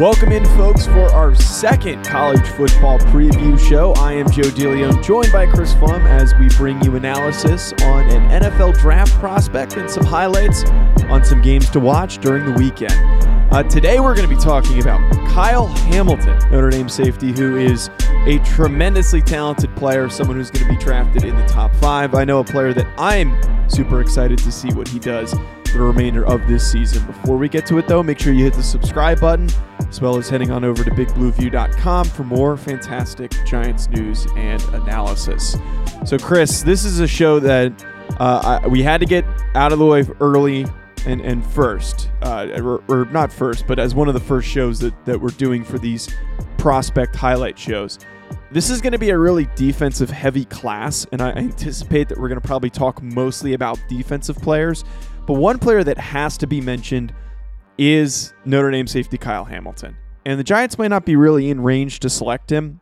Welcome in, folks, for our second college football preview show. I am Joe DeLeon, joined by Chris Pflum as we bring you analysis on an NFL draft prospect and some highlights on some games to watch during the weekend. Uh, today, we're going to be talking about Kyle Hamilton, Notre Dame safety, who is a tremendously talented player, someone who's going to be drafted in the top five. I know a player that I'm super excited to see what he does the remainder of this season. Before we get to it, though, make sure you hit the subscribe button, as well as heading on over to bigblueview.com for more fantastic Giants news and analysis. So, Chris, this is a show that uh, I, we had to get out of the way early and, and first, uh, or, or not first, but as one of the first shows that, that we're doing for these prospect highlight shows. This is going to be a really defensive heavy class, and I anticipate that we're going to probably talk mostly about defensive players. But one player that has to be mentioned is Notre Dame safety Kyle Hamilton. And the Giants might not be really in range to select him.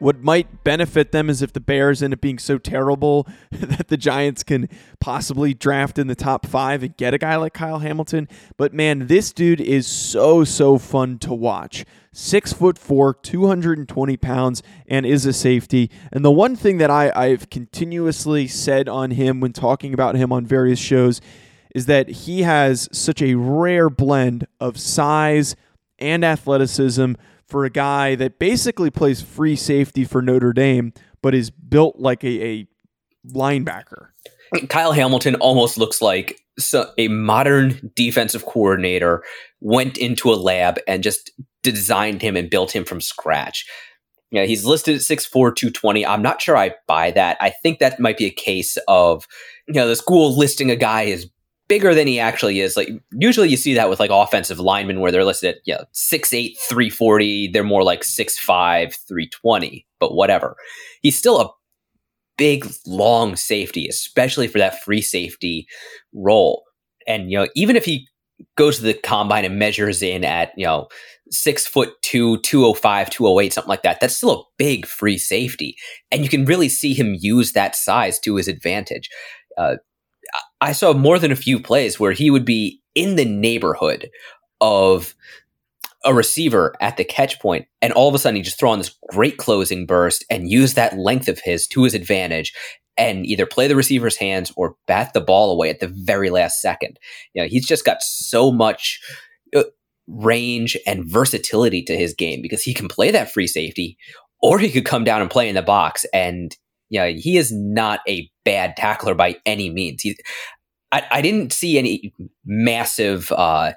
What might benefit them is if the Bears end up being so terrible that the Giants can possibly draft in the top five and get a guy like Kyle Hamilton. But man, this dude is so, so fun to watch. Six foot four, 220 pounds, and is a safety. And the one thing that I, I've continuously said on him when talking about him on various shows is that he has such a rare blend of size and athleticism for a guy that basically plays free safety for Notre Dame, but is built like a, a linebacker. Kyle Hamilton almost looks like a modern defensive coordinator went into a lab and just designed him and built him from scratch. Yeah, he's listed at 6'4, 220. I'm not sure I buy that. I think that might be a case of, you know, the school listing a guy as bigger than he actually is. Like usually you see that with like offensive linemen where they're listed at, you know, 6'8, 340. They're more like 6'5, 320, but whatever. He's still a big, long safety, especially for that free safety role. And, you know, even if he goes to the combine and measures in at, you know, six foot two, 205, 208, something like that, that's still a big free safety. And you can really see him use that size to his advantage. Uh, I saw more than a few plays where he would be in the neighborhood of a receiver at the catch point, and all of a sudden he just throw on this great closing burst and use that length of his to his advantage and either play the receiver's hands or bat the ball away at the very last second. You know, he's just got so much uh, range and versatility to his game because he can play that free safety or he could come down and play in the box and yeah, he is not a bad tackler by any means. He, I, I didn't see any massive uh,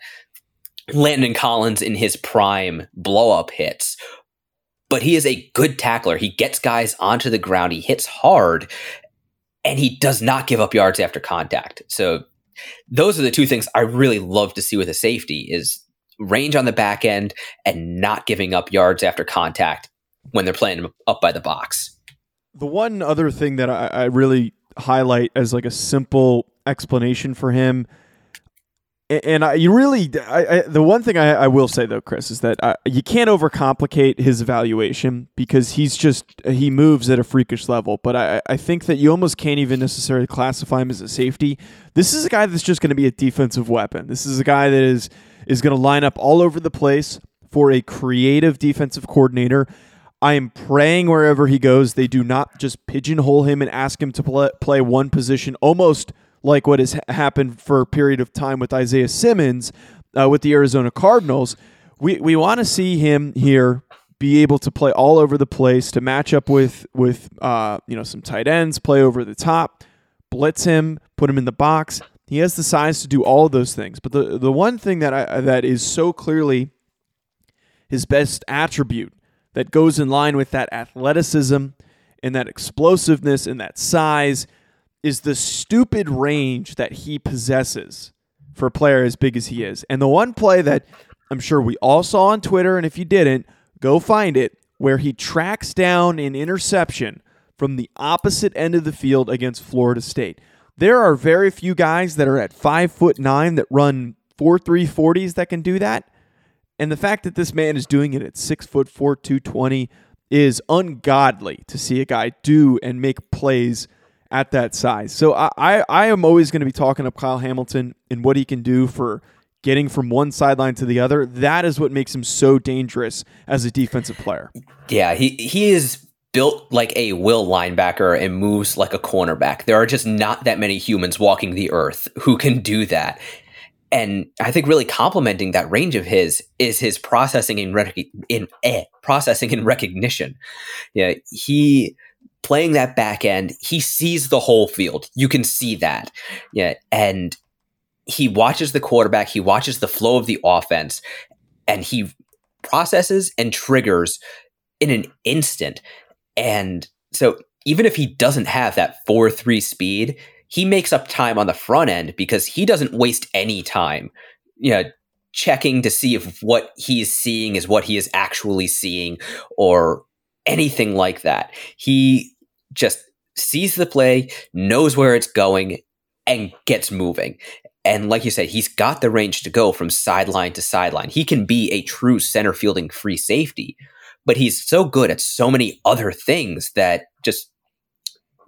Landon Collins in his prime blow up hits, but he is a good tackler. He gets guys onto the ground, he hits hard, and he does not give up yards after contact. So those are the two things I really love to see with a safety is range on the back end and not giving up yards after contact when they're playing up by the box. The one other thing that I, I really highlight as like a simple explanation for him and I, you really, I, I, the one thing I, will say though, Chris, is that uh, you can't overcomplicate his evaluation because he's just he moves at a freakish level. But I, I think that you almost can't even necessarily classify him as a safety. This is a guy that's just going to be a defensive weapon. This is a guy that is is going to line up all over the place for a creative defensive coordinator. I am praying wherever he goes, they do not just pigeonhole him and ask him to play, play one position almost like what has happened for a period of time with Isaiah Simmons uh, with the Arizona Cardinals. We we want to see him here be able to play all over the place to match up with with uh, you know some tight ends, play over the top, blitz him, put him in the box. He has the size to do all of those things. But the the one thing that I, that is so clearly his best attribute that goes in line with that athleticism and that explosiveness and that size is the stupid range that he possesses for a player as big as he is. And the one play that I'm sure we all saw on Twitter, and if you didn't, go find it, where he tracks down an interception from the opposite end of the field against Florida State. There are very few guys that are at five foot nine that run four three forties that can do that. And the fact that this man is doing it at six foot four, 220 is ungodly to see a guy do and make plays at that size. So I, I, I am always going to be talking up Kyle Hamilton and what he can do for getting from one sideline to the other. That is what makes him so dangerous as a defensive player. Yeah, he he is built like a will linebacker and moves like a cornerback. There are just not that many humans walking the earth who can do that. And I think really complementing that range of his is his processing in rec- in eh, processing and recognition. Yeah, he playing that back end, he sees the whole field. You can see that. Yeah. And he watches the quarterback, he watches the flow of the offense, and he processes and triggers in an instant. And so even if he doesn't have that 4 3 speed, he makes up time on the front end because he doesn't waste any time. You know, checking to see if what he's seeing is what he is actually seeing or anything like that. He just sees the play, knows where it's going, and gets moving. And like you said, he's got the range to go from sideline to sideline. He can be a true center fielding free safety, but he's so good at so many other things that just,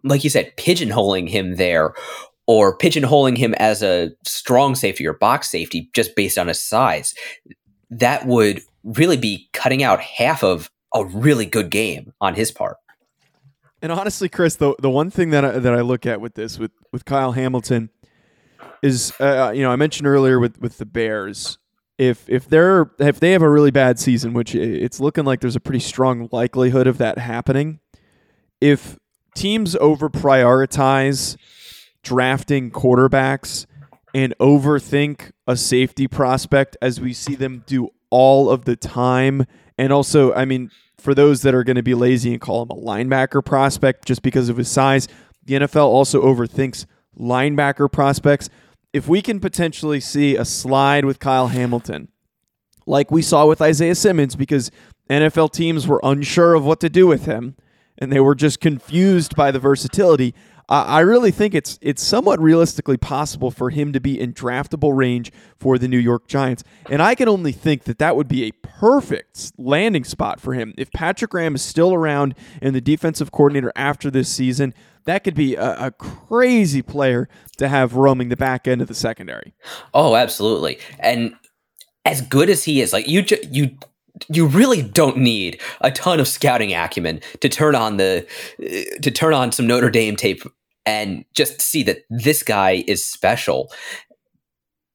like you said, pigeonholing him there or pigeonholing him as a strong safety or box safety just based on his size, that would really be cutting out half of a really good game on his part. And honestly, Chris, the the one thing that I, that I look at with this with with Kyle Hamilton is uh, uh, you know I mentioned earlier with with the Bears if if they're if they have a really bad season, which it's looking like there's a pretty strong likelihood of that happening, if teams over prioritize drafting quarterbacks and overthink a safety prospect as we see them do all of the time and also I mean for those that are going to be lazy and call him a linebacker prospect just because of his size, the NFL also overthinks linebacker prospects. If we can potentially see a slide with Kyle Hamilton, like we saw with Isaiah Simmons, because NFL teams were unsure of what to do with him and they were just confused by the versatility. I really think it's it's somewhat realistically possible for him to be in draftable range for the New York Giants, and I can only think that that would be a perfect landing spot for him if Patrick Graham is still around and the defensive coordinator after this season. That could be a, a crazy player to have roaming the back end of the secondary. Oh, absolutely, and as good as he is, like you, you you really don't need a ton of scouting acumen to turn on the to turn on some Notre Dame tape and just see that this guy is special.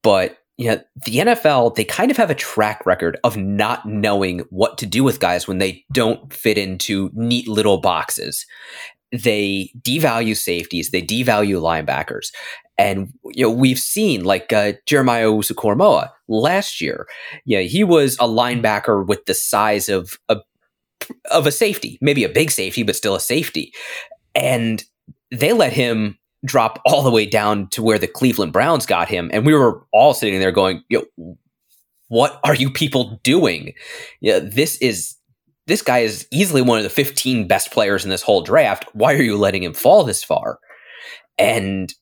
But you know, the NFL, they kind of have a track record of not knowing what to do with guys when they don't fit into neat little boxes. They devalue safeties, they devalue linebackers. And you know we've seen like uh, Jeremiah Owusu-Koramoah last year. Yeah, he was a linebacker with the size of a of a safety, maybe a big safety, but still a safety. And they let him drop all the way down to where the Cleveland Browns got him, and we were all sitting there going, "Yo, what are you people doing? Yeah, this is." This guy is easily one of the 15 best players in this whole draft. Why are you letting him fall this far? And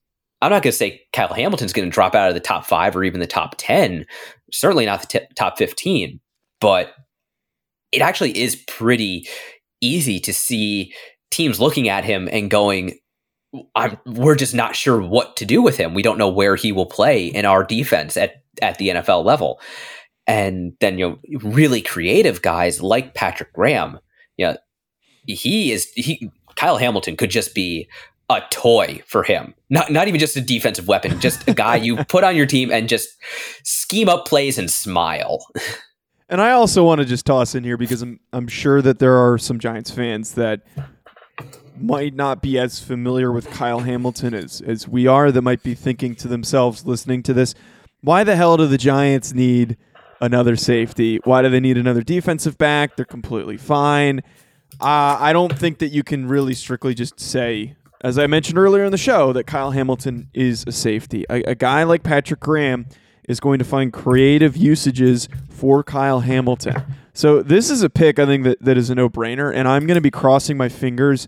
I'm not going to say Kyle Hamilton's going to drop out of the top five or even the top 10, certainly not the t- top 15, but it actually is pretty easy to see teams looking at him and going, I'm, we're just not sure what to do with him. We don't know where he will play in our defense at, at the NFL level. And then, you know, really creative guys like Patrick Graham, you know, he is, he, Kyle Hamilton could just be a toy for him. Not not even just a defensive weapon, just a guy you put on your team and just scheme up plays and smile. And I also want to just toss in here because I'm I'm sure that there are some Giants fans that might not be as familiar with Kyle Hamilton as as we are that might be thinking to themselves listening to this, why the hell do the Giants need another safety? Why do they need another defensive back? They're completely fine. Uh, I don't think that you can really strictly just say, as I mentioned earlier in the show, that Kyle Hamilton is a safety. A, a guy like Patrick Graham is going to find creative usages for Kyle Hamilton. So this is a pick I think that, that is a no-brainer, and I'm going to be crossing my fingers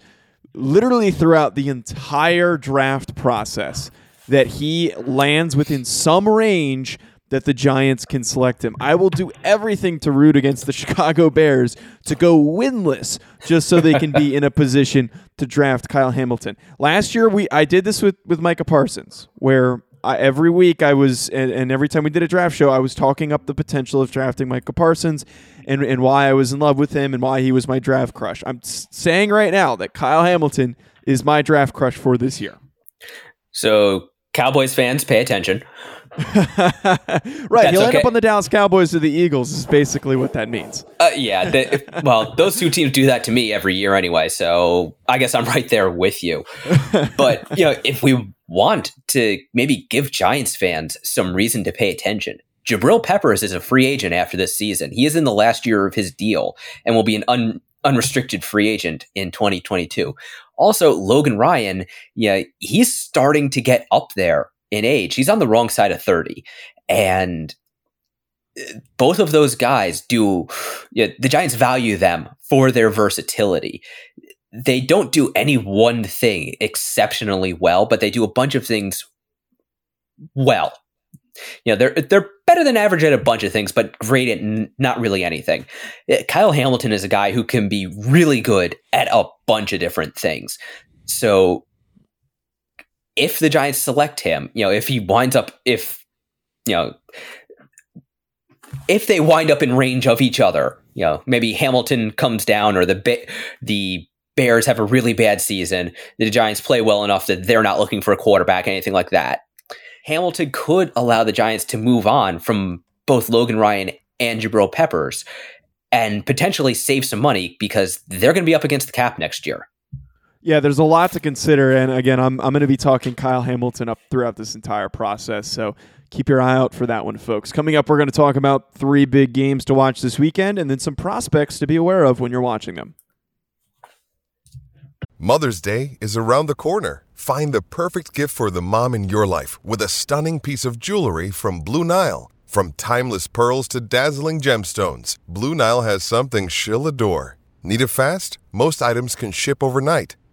literally throughout the entire draft process that he lands within some range that the Giants can select him. I will do everything to root against the Chicago Bears to go winless just so they can be in a position to draft Kyle Hamilton. Last year we I did this with with Micah Parsons where I, every week I was, and, and, every time we did a draft show, I was talking up the potential of drafting Micah Parsons and, and why I was in love with him and why he was my draft crush. I'm saying right now that Kyle Hamilton is my draft crush for this year. So, Cowboys fans, pay attention. right, he'll okay. end up on the Dallas Cowboys or the Eagles. Is basically what that means. Uh, yeah, the, well, those two teams do that to me every year anyway. So I guess I'm right there with you. But you know, if we want to maybe give Giants fans some reason to pay attention. Jabril Peppers is a free agent after this season. He is in the last year of his deal and will be an un- unrestricted free agent in 2022. Also, Logan Ryan, yeah, he's starting to get up there in age. He's on the wrong side of 30. And uh, both of those guys do, yeah, the Giants value them for their versatility they don't do any one thing exceptionally well, but they do a bunch of things well. You know, they're they're better than average at a bunch of things, but great at n- not really anything. Uh, Kyle Hamilton is a guy who can be really good at a bunch of different things. So if the Giants select him, you know, if he winds up if you know if they wind up in range of each other, you know, maybe Hamilton comes down or the the Bears have a really bad season. The Giants play well enough that they're not looking for a quarterback, anything like that. Hamilton could allow the Giants to move on from both Logan Ryan and Jabril Peppers and potentially save some money because they're going to be up against the cap next year. Yeah, there's a lot to consider. And again, I'm, I'm going to be talking Kyle Hamilton up throughout this entire process. So keep your eye out for that one, folks. Coming up, we're going to talk about three big games to watch this weekend and then some prospects to be aware of when you're watching them. Mother's Day is around the corner. Find the perfect gift for the mom in your life with a stunning piece of jewelry from Blue Nile. From timeless pearls to dazzling gemstones, Blue Nile has something she'll adore. Need it fast? Most items can ship overnight.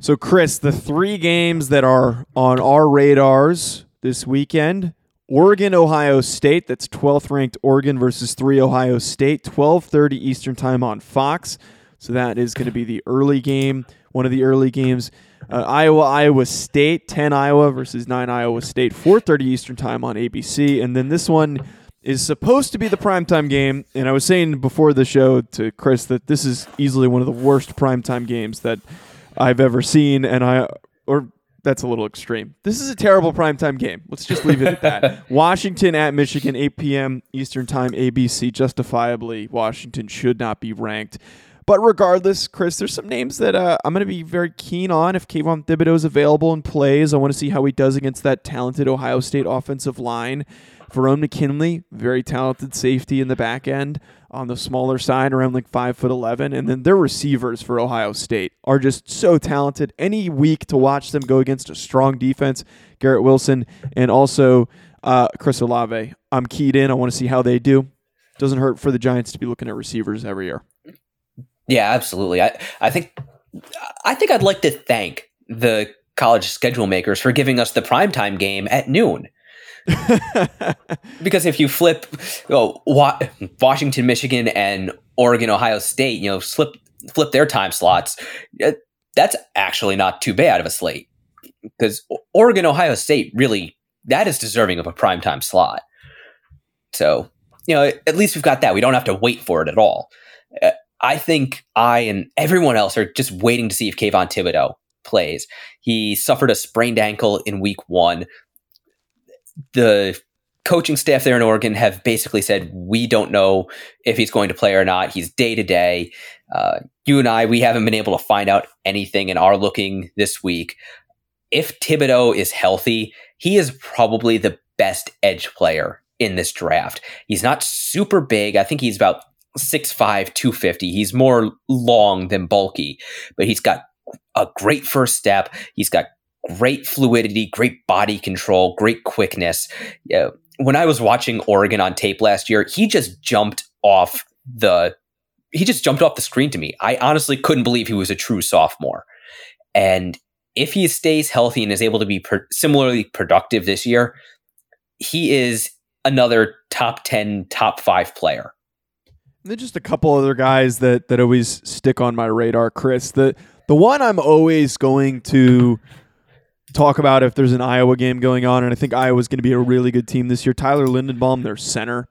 So, Chris, the three games that are on our radars this weekend Oregon, Ohio State. That's 12th ranked Oregon versus 3 Ohio State. 12:30 Eastern Time on Fox. So that is going to be the early game, one of the early games. Uh, Iowa, Iowa State, 10 Iowa versus 9 Iowa State. 4:30 Eastern Time on ABC, and then this one is supposed to be the primetime game. And I was saying before the show to Chris that this is easily one of the worst primetime games that I've ever seen, and I or that's a little extreme. This is a terrible primetime game. Let's just leave it at that. Washington at Michigan, 8 p.m. Eastern Time, ABC. Justifiably, Washington should not be ranked. But regardless, Chris, there's some names that uh, I'm going to be very keen on if Kayvon Thibodeaux is available and plays. I want to see how he does against that talented Ohio State offensive line. Verone McKinley, very talented safety in the back end on the smaller side, around like five foot eleven, and then their receivers for Ohio State are just so talented. Any week to watch them go against a strong defense, Garrett Wilson and also uh, Chris Olave. I'm keyed in. I want to see how they do. Doesn't hurt for the Giants to be looking at receivers every year. Yeah, absolutely. I I think I think I'd like to thank the college schedule makers for giving us the primetime game at noon. because if you flip Washington, Michigan, and Oregon, Ohio State, you know, flip flip their time slots, uh, that's actually not too bad of a slate. Because Oregon, Ohio State, really, that is deserving of a primetime slot. So, you know, at least we've got that. We don't have to wait for it at all. Uh, I think I and everyone else are just waiting to see if Kayvon Thibodeaux plays. He suffered a sprained ankle in week one the coaching staff there in Oregon have basically said we don't know if he's going to play or not. He's day to day. Uh, you and I, we haven't been able to find out anything and are looking this week. If Thibodeaux is healthy, he is probably the best edge player in this draft. He's not super big. I think he's about 6'5, 250. He's more long than bulky, but he's got a great first step. He's got great fluidity, great body control, great quickness. When I was watching Oregon on tape last year, he just jumped off the he just jumped off the screen to me. I honestly couldn't believe he was a true sophomore. And if he stays healthy and is able to be per- similarly productive this year, he is another top 10, top 5 player. There's just a couple other guys that that always stick on my radar, Chris. The the one I'm always going to talk about if there's an Iowa game going on, and I think Iowa's going to be a really good team this year. Tyler Linderbaum, their center,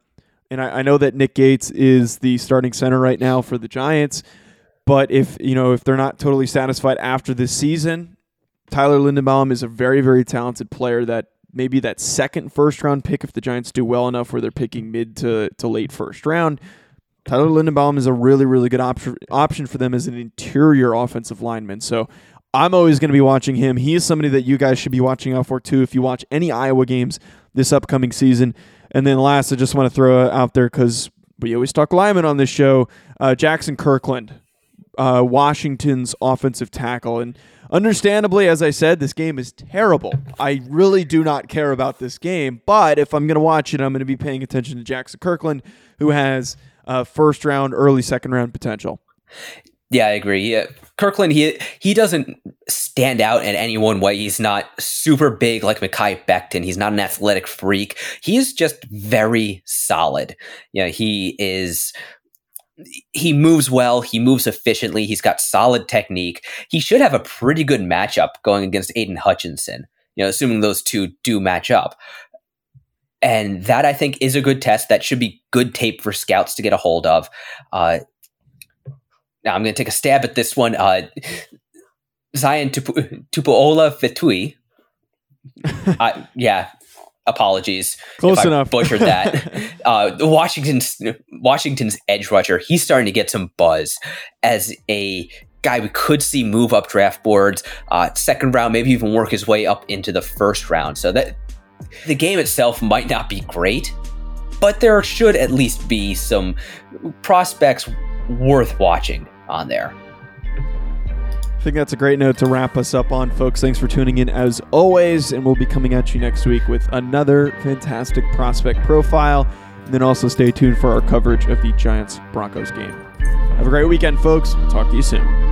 and I, I, know that Nick Gates is the starting center right now for the Giants. But if you know if they're not totally satisfied after this season, Tyler Linderbaum is a very very talented player that maybe that second first round pick if the Giants do well enough where they're picking mid to, to late first round. Tyler Linderbaum is a really, really good option option for them as an interior offensive lineman. So I'm always going to be watching him. He is somebody that you guys should be watching out for too if you watch any Iowa games this upcoming season. And then last, I just want to throw out there because we always talk linemen on this show. Uh, Jaxson Kirkland, uh, Washington's offensive tackle, and understandably, as I said, this game is terrible. I really do not care about this game, but if I'm going to watch it, I'm going to be paying attention to Jaxson Kirkland, who has uh, first round, early second round potential. Yeah, I agree. Yeah. Kirkland, he he doesn't stand out in any one way. He's not super big like Mekhi Becton. He's not an athletic freak. He is just very solid. You know, he is he moves well, he moves efficiently, he's got solid technique. He should have a pretty good matchup going against Aidan Hutchinson, you know, assuming those two do match up. And that I think is a good test. That should be good tape for scouts to get a hold of. Uh, now I'm going to take a stab at this one. Uh, Zion Tupu- Tupuola Fetui. uh, yeah, apologies. Close enough. butchered that. uh, Washington's Washington's edge rusher. He's starting to get some buzz as a guy we could see move up draft boards, uh, second round, maybe even work his way up into the first round. So that the game itself might not be great, but there should at least be some prospects worth watching on there. I think that's a great note to wrap us up on, folks. Thanks for tuning in as always, and we'll be coming at you next week with another fantastic prospect profile. And then also stay tuned for our coverage of the Giants Broncos game. Have a great weekend, folks. We'll talk to you soon.